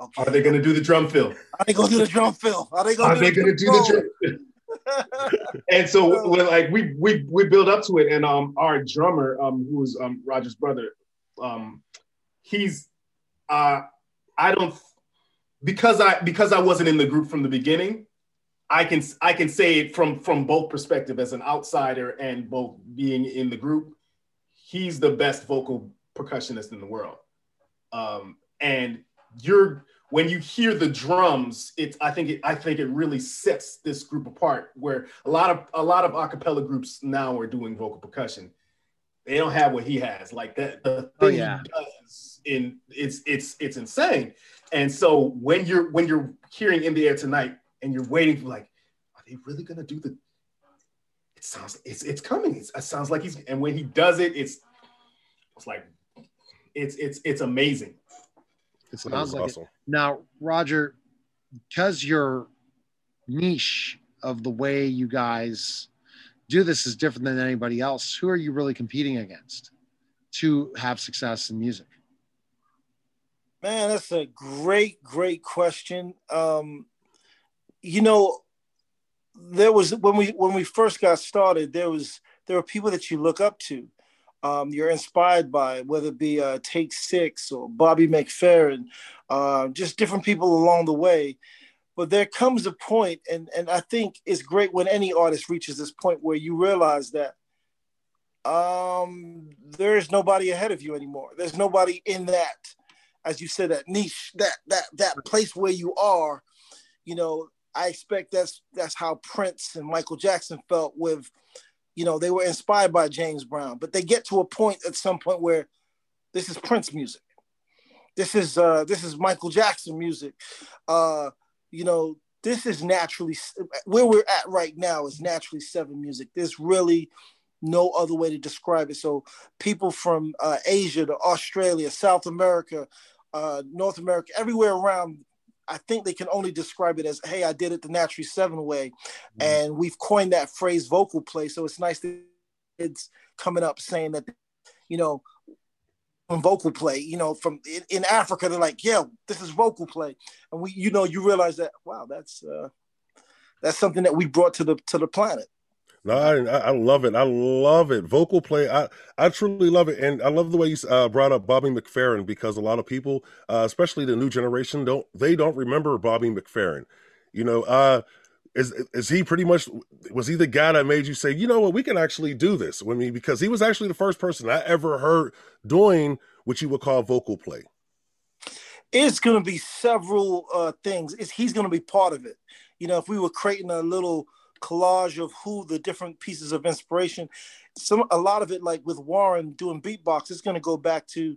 Okay. Are they going to do the drum fill? Are they going to do the drum fill? Are they going to do the drum fill? and so when like we we we build up to it, and um our drummer um who's um Roger's brother, um he's uh I don't because I because I wasn't in the group from the beginning, I can I can say it from from both perspective as an outsider and both being in the group. He's the best vocal percussionist in the world, um, and you're when you hear the drums, it's I think it, I think it really sets this group apart. Where a lot of a lot of acapella groups now are doing vocal percussion. They don't have what he has. Like that, the oh, thing oh, yeah. he does in it's it's it's insane. And so when you're when you're hearing in the air tonight and you're waiting for like, are they really gonna do the? It sounds it's it's coming. It's, it sounds like he's and when he does it, it's it's like it's it's it's amazing. It sounds like awesome. it. Now, Roger, because your niche of the way you guys do this is different than anybody else, who are you really competing against to have success in music? Man, that's a great, great question. Um, you know, there was when we when we first got started, there was there were people that you look up to um, you're inspired by, whether it be uh, Take Six or Bobby McFerrin, uh, just different people along the way. But there comes a point, and, and I think it's great when any artist reaches this point where you realize that um, there's nobody ahead of you anymore. There's nobody in that, as you said, that niche, that that that place where you are. You know, I expect that's that's how Prince and Michael Jackson felt with you know, they were inspired by James Brown, but they get to a point at some point where this is Prince music. This is uh, this is Michael Jackson music. Uh, you know, this is naturally where we're at right now is naturally seven music. There's really no other way to describe it. So people from uh, Asia to Australia, South America, uh, North America, everywhere around I think they can only describe it as, hey, I did it the Naturally Seven way. Mm-hmm. And we've coined that phrase vocal play. So it's nice that it's coming up saying that, you know, on vocal play, you know, from in, in, Africa, they're like, yeah, this is vocal play. And we, you know, you realize that, wow, that's, uh, that's something that we brought to the, to the planet. No, I, I love it. I love it. Vocal play. I, I truly love it, and I love the way you uh, brought up Bobby McFerrin because a lot of people, uh, especially the new generation, don't they don't remember Bobby McFerrin. You know, uh, is is he pretty much was he the guy that made you say, you know what, we can actually do this? I mean, because he was actually the first person I ever heard doing what you would call vocal play. It's going to be several uh, things. It's, he's going to be part of it. You know, if we were creating a little collage of who the different pieces of inspiration. Some a lot of it, like with Warren doing beatbox, it's going to go back to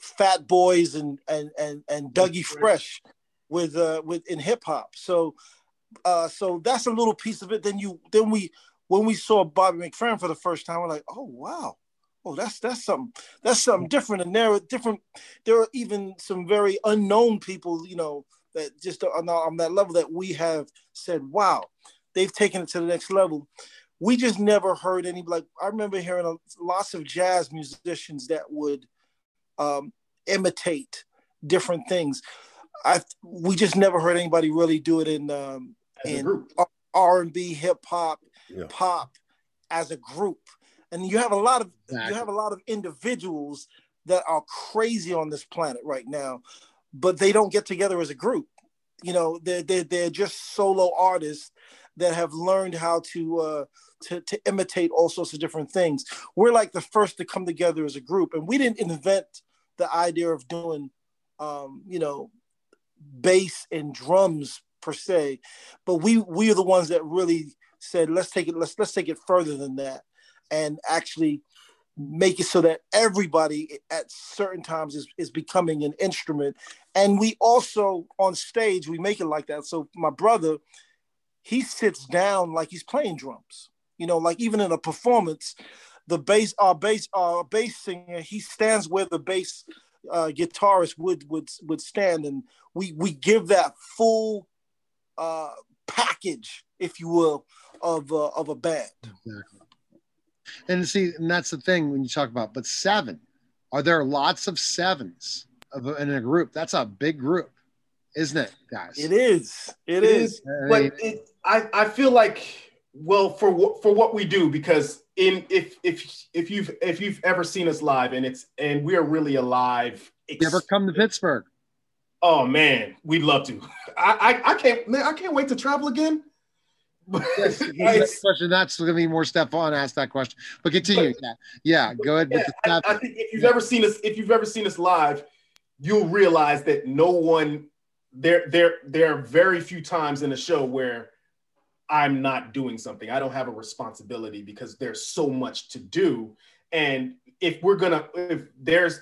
Fat Boys and and and and Dougie Fresh with uh with in hip hop. So uh so that's a little piece of it. Then you then we when we saw Bobby McFerrin for the first time, we're like, oh wow. Oh, that's that's something that's something different. And there are different there are even some very unknown people, you know, that just on, on that level that we have said, wow, they've taken it to the next level. We just never heard any like I remember hearing a, lots of jazz musicians that would um, imitate different things. I we just never heard anybody really do it in um, in R and B, hip hop, yeah. pop as a group. And you have a lot of exactly. you have a lot of individuals that are crazy on this planet right now, but they don't get together as a group. You know, they're they're, they're just solo artists that have learned how to uh, to, to imitate all sorts of different things. We're like the first to come together as a group, and we didn't invent the idea of doing, um, you know, bass and drums per se, but we we are the ones that really said let's take it let's let's take it further than that, and actually make it so that everybody at certain times is, is becoming an instrument and we also on stage we make it like that so my brother he sits down like he's playing drums. You know, like even in a performance, the bass, our bass, our bass singer, he stands where the bass uh, guitarist would would would stand, and we we give that full uh, package, if you will, of uh, of a band. Exactly. And see, and that's the thing when you talk about, but seven, are there lots of sevens of, in a group? That's a big group isn't it, guys? It is. it, it is. is. But it, I I feel like well for for what we do because in if if if you've if you've ever seen us live and it's and we're really alive. Ex- Never come to Pittsburgh. Oh man, we'd love to. I I, I can't man, I can't wait to travel again. yes, question. That's going to be more Stephon asked that question, but continue. But, yeah. yeah, go ahead. Yeah, I, I, think if you've ever seen us, if you've ever seen us live, you'll realize that no one there there there are very few times in a show where I'm not doing something. I don't have a responsibility because there's so much to do. And if we're gonna if there's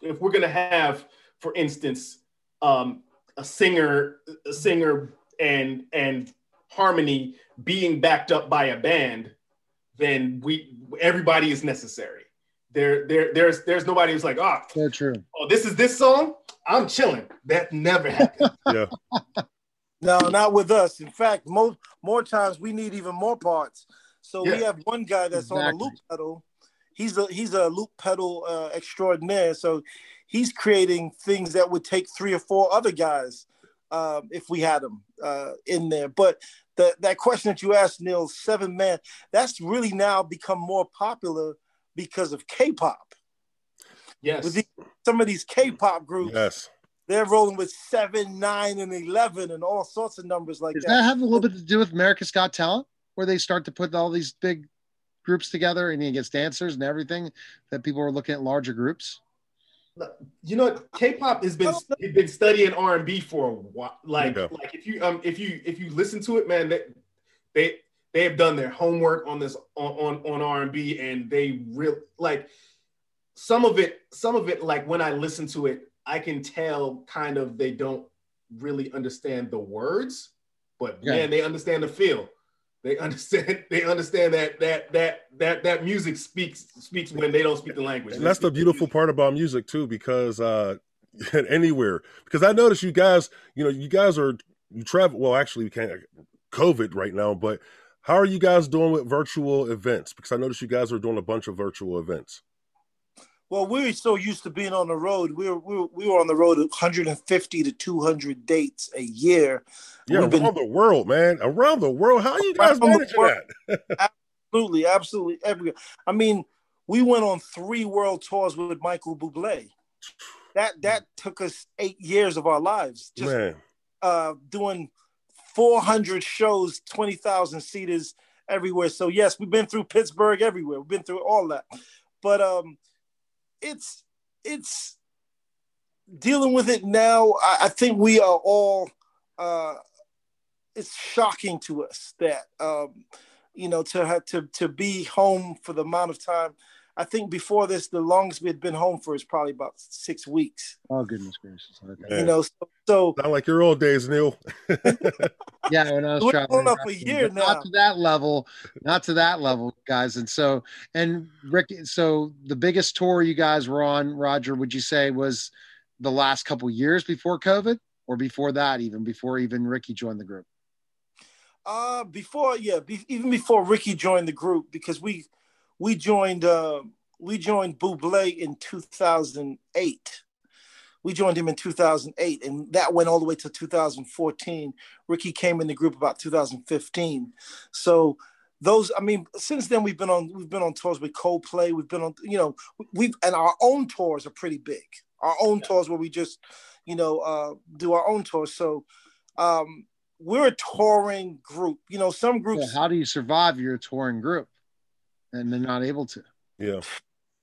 if we're gonna have, for instance, um, a singer, a singer and and harmony being backed up by a band, then we everybody is necessary. There, there, there's there's nobody who's like, oh, so true. Oh, this is this song. I'm chilling. That never happened. yeah. No, not with us. In fact, most more times we need even more parts. So yeah. we have one guy that's exactly. on a loop pedal. He's a he's a loop pedal uh, extraordinaire. So he's creating things that would take three or four other guys um, if we had them uh, in there. But the, that question that you asked, Neil, seven man, that's really now become more popular because of K-pop. Yes. With the, some of these K-pop groups. Yes. They're rolling with seven, nine, and eleven, and all sorts of numbers like Does that. Does that have a little bit to do with America's Got Talent, where they start to put all these big groups together, and he gets dancers and everything that people are looking at larger groups? You know, K-pop has been been studying R and B for a while. Like, like if you um if you if you listen to it, man, they they they have done their homework on this on on, on R and B, and they real like some of it. Some of it, like when I listen to it, I can tell kind of they don't really understand the words, but yeah. man, they understand the feel. They understand. They understand that that that that that music speaks speaks when they don't speak the language. And that's the beautiful part about music too, because uh anywhere. Because I notice you guys, you know, you guys are you travel. Well, actually, we can't COVID right now, but how are you guys doing with virtual events? Because I notice you guys are doing a bunch of virtual events. Well, we're so used to being on the road. We were we were, we were on the road 150 to 200 dates a year. Yeah, We've around been- the world, man. Around the world. How you guys managing that? Absolutely, absolutely everywhere. I mean, we went on three world tours with Michael Bublé. That that took us eight years of our lives just man. uh, doing 400 shows, 20,000 seaters everywhere. So yes, we've been through Pittsburgh everywhere. We've been through all that, but um, it's it's dealing with it now. I, I think we are all. Uh, it's shocking to us that um, you know to have to to be home for the amount of time. I think before this, the longest we had been home for is probably about six weeks. Oh goodness gracious! Okay. You know, so, so Not like your old days, Neil. Yeah, when I was We're traveling, up a year but not to that level, not to that level, guys. And so, and Rick, so the biggest tour you guys were on, Roger, would you say was the last couple years before COVID, or before that, even before even Ricky joined the group? Uh, before yeah, be, even before Ricky joined the group, because we we joined uh, we joined Buble in 2008. We joined him in 2008, and that went all the way to 2014. Ricky came in the group about 2015. So those, I mean, since then we've been on we've been on tours with Coldplay. We've been on, you know, we've and our own tours are pretty big. Our own tours where we just, you know, uh, do our own tours. So um, we're a touring group. You know, some Yeah, groups, how do you survive your touring group, and they're not able to? Yeah.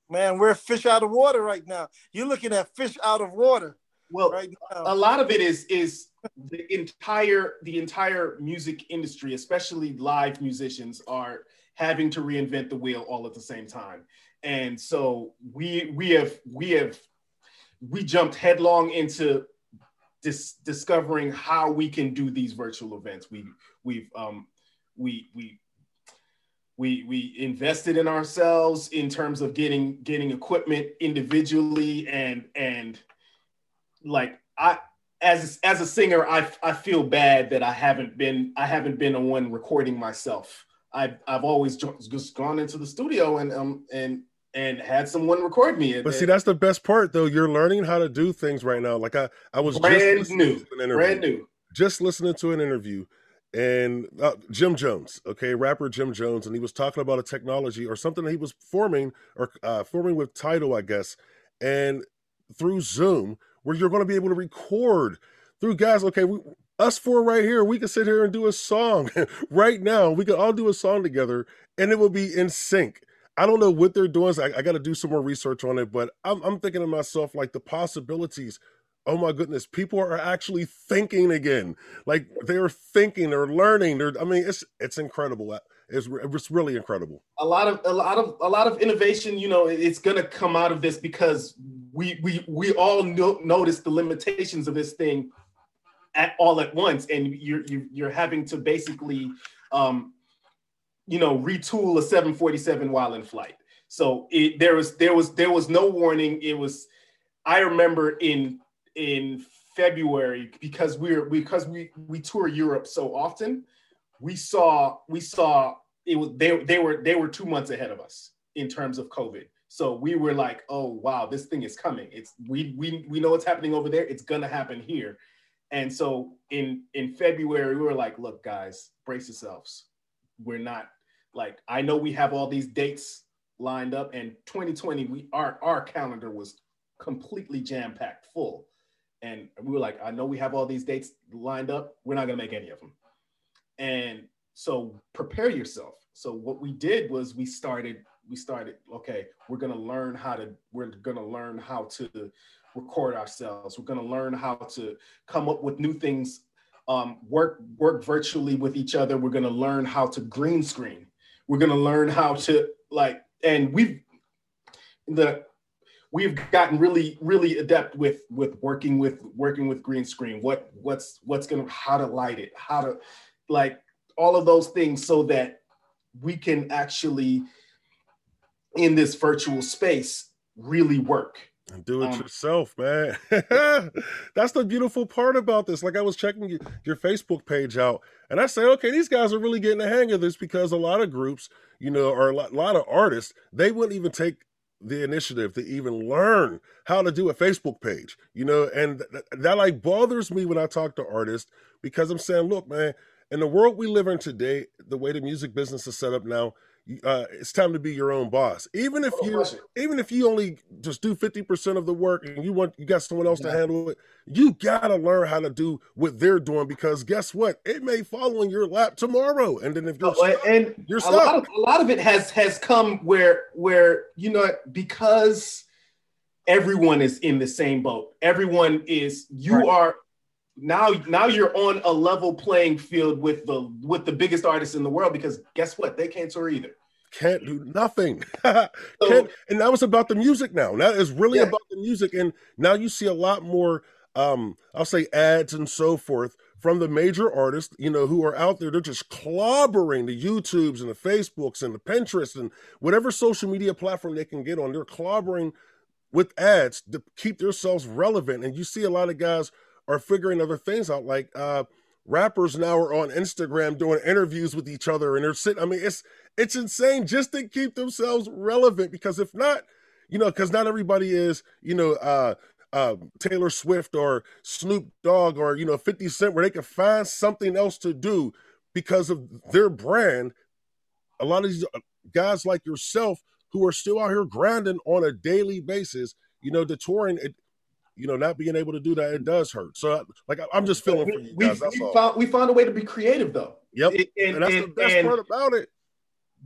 man, we're fish out of water right now. You're looking at fish out of water Well, right now. a lot of it is is the entire the entire music industry, especially live musicians, are having to reinvent the wheel all at the same time. And so we we have we have we jumped headlong into dis- discovering how we can do these virtual events. We we've um we we we we invested in ourselves in terms of getting getting equipment individually and and like I as as a singer I I feel bad that I haven't been I haven't been the one recording myself. I've I've always just gone into the studio and um and and had someone record me. But see, that's the best part, though. You're learning how to do things right now. Like I, I was brand just new, to an interview. brand new. just listening to an interview and uh, Jim Jones, okay, rapper Jim Jones, and he was talking about a technology or something that he was forming or uh, forming with Title, I guess, and through Zoom, where you're going to be able to record through guys. Okay, we, us four right here, we can sit here and do a song right now. We could all do a song together, and it will be in sync. I don't know what they're doing. So I, I got to do some more research on it, but I'm, I'm thinking to myself like the possibilities oh my goodness, people are actually thinking again. Like they're thinking, they're learning. They're, I mean, it's it's incredible. It's it's really incredible. a lot of a lot of a lot of innovation you know it's to come out of this because we we we all no, notice the limitations of this thing at all at once and you're you're, you're having to basically um you know retool a 747 while in flight so it, there was there was there was no warning it was i remember in in february because we're because we we tour europe so often we saw we saw it was they they were they were two months ahead of us in terms of COVID. So we were like, oh wow, this thing is coming. It's we we we know what's happening over there. It's gonna happen here. And so in in February, we were like, look, guys, brace yourselves. We're not like I know we have all these dates lined up, and 2020, we our our calendar was completely jam packed full. And we were like, I know we have all these dates lined up. We're not gonna make any of them. And so prepare yourself. So what we did was we started we started okay, we're going to learn how to we're going to learn how to record ourselves. We're going to learn how to come up with new things um, work work virtually with each other. We're going to learn how to green screen. We're going to learn how to like and we've the we've gotten really really adept with with working with working with green screen what what's what's gonna how to light it how to like all of those things so that we can actually in this virtual space really work And do it Um, yourself, man. That's the beautiful part about this. Like I was checking your, Facebook page out, and I say, okay, these guys are really getting the hang of this because a lot of groups, you know, or a lot, lot of artists, they wouldn't even take the initiative to even learn how to do a Facebook page, you know, and th- that like bothers me when I talk to artists because I'm saying, look, man, in the world we live in today, the way the music business is set up now, uh, it's time to be your own boss. Even if you, even if you only just do fifty percent of the work and you want you got someone else yeah. to handle it, you gotta learn how to do what they're doing because guess what? It may fall on your lap tomorrow, and then if you're oh, stuck, and you're a lot, of, a lot of it has has come where where you know because everyone is in the same boat. Everyone is you right. are now now you're on a level playing field with the with the biggest artists in the world because guess what? They can't tour either. Can't do nothing. So, and that was about the music now. That is really yeah. about the music and now you see a lot more um i'll say ads and so forth from the major artists you know who are out there. They're just clobbering the youtubes and the facebooks and the pinterest and whatever social media platform they can get on. They're clobbering with ads to keep themselves relevant. And you see a lot of guys are figuring other things out. Like uh, rappers now are on Instagram doing interviews with each other, and they're sitting. I mean, it's it's insane just to keep themselves relevant. Because if not, you know, because not everybody is, you know, uh, uh, Taylor Swift or Snoop Dogg or you know Fifty Cent, where they can find something else to do because of their brand. A lot of these uh, guys like yourself who are still out here grinding on a daily basis, you know, the touring. It, you know, not being able to do that, it does hurt. So, like, I'm just feeling we, for you guys. We, we found, we found a way to be creative, though. Yep, and, and that's and, the best part about it.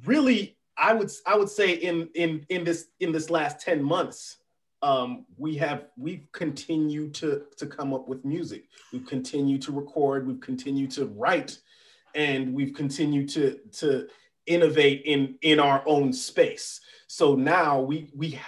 Really, I would I would say in in in this in this last ten months, um, we have we've continued to to come up with music. We've continued to record. We've continued to write, and we've continued to to innovate in in our own space. So now we we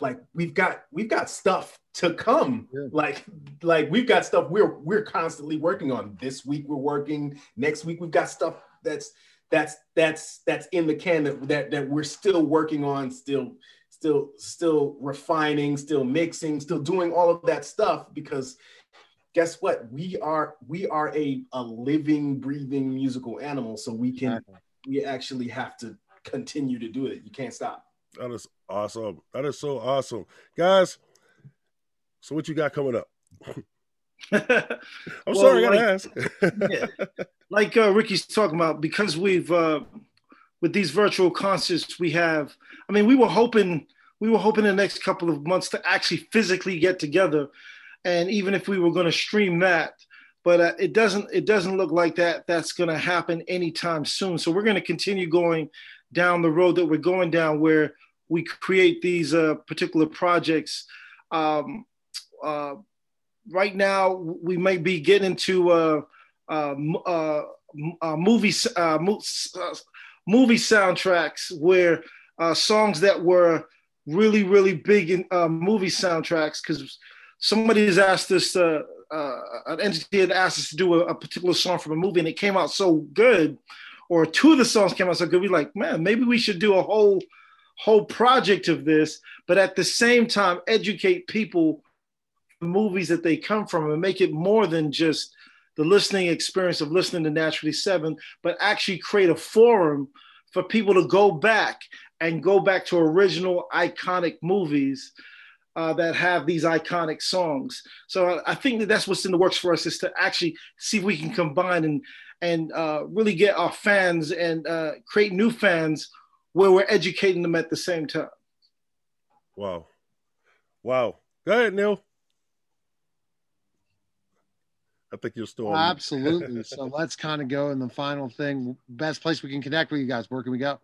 like we've got we've got stuff to come. Yeah. Like, like we've got stuff we're we're constantly working on. This week we're working. Next week we've got stuff that's that's that's that's in the can that that, that we're still working on, still still still refining, still mixing, still doing all of that stuff because guess what? We are we are a a living, breathing musical animal, so we can exactly. we actually have to continue to do it. You can't stop. That is awesome. That is so awesome, guys. So what you got coming up? I'm well, sorry, I gotta like, ask. yeah. Like uh, Ricky's talking about, because we've uh, with these virtual concerts we have. I mean, we were hoping we were hoping the next couple of months to actually physically get together, and even if we were going to stream that, but uh, it doesn't it doesn't look like that that's going to happen anytime soon. So we're going to continue going down the road that we're going down, where we create these uh, particular projects. Um, uh, right now we may be getting to movie uh, uh, movie soundtracks where uh, songs that were really really big in uh, movie soundtracks because somebody has asked us uh, an entity had asked us to do a, a, particular song from a movie and it came out so good or two of the songs came out so good we like man maybe we should do a whole whole project of this but at the same time educate people movies that they come from and make it more than just the listening experience of listening to Naturally Seven, but actually create a forum for people to go back and go back to original iconic movies uh, that have these iconic songs. So I, I, think that that's what's in the works for us is to actually see if we can combine and and uh, really get our fans and uh, create new fans where we're educating them at the same time. Wow, wow. Go ahead, Neil. I think you're still absolutely. so let's kind of go in the final thing. Best place we can connect with you guys. Where can we go?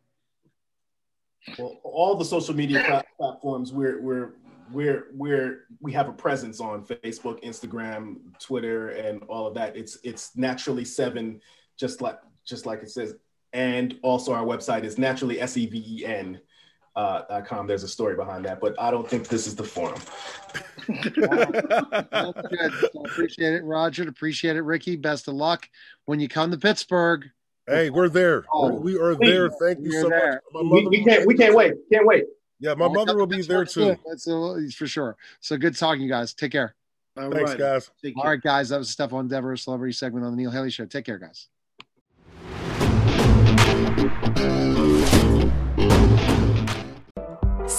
Well, all the social media platforms we're we're we're we're we have a presence on Facebook, Instagram, Twitter, and all of that. It's it's naturally seven, just like just like it says, and also our website is naturally s e v e n uh, .com. There's a story behind that, but I don't think this is the forum. well, appreciate it, Roger. Appreciate it, Ricky. Best of luck when you come to Pittsburgh. Hey, we're there. Oh, we are there. Thank you so there. much. We, we, can't. We can't wait. Can't wait. Yeah, my mother will be there too. That's a, for sure. So good talking, you guys. Take care. All Thanks, right. guys. All right, guys. That was Stephon Devereaux, celebrity segment on the Neil Haley Show. Take care, guys.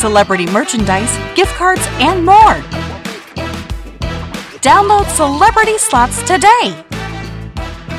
celebrity merchandise, gift cards, and more. Download Celebrity Slots today.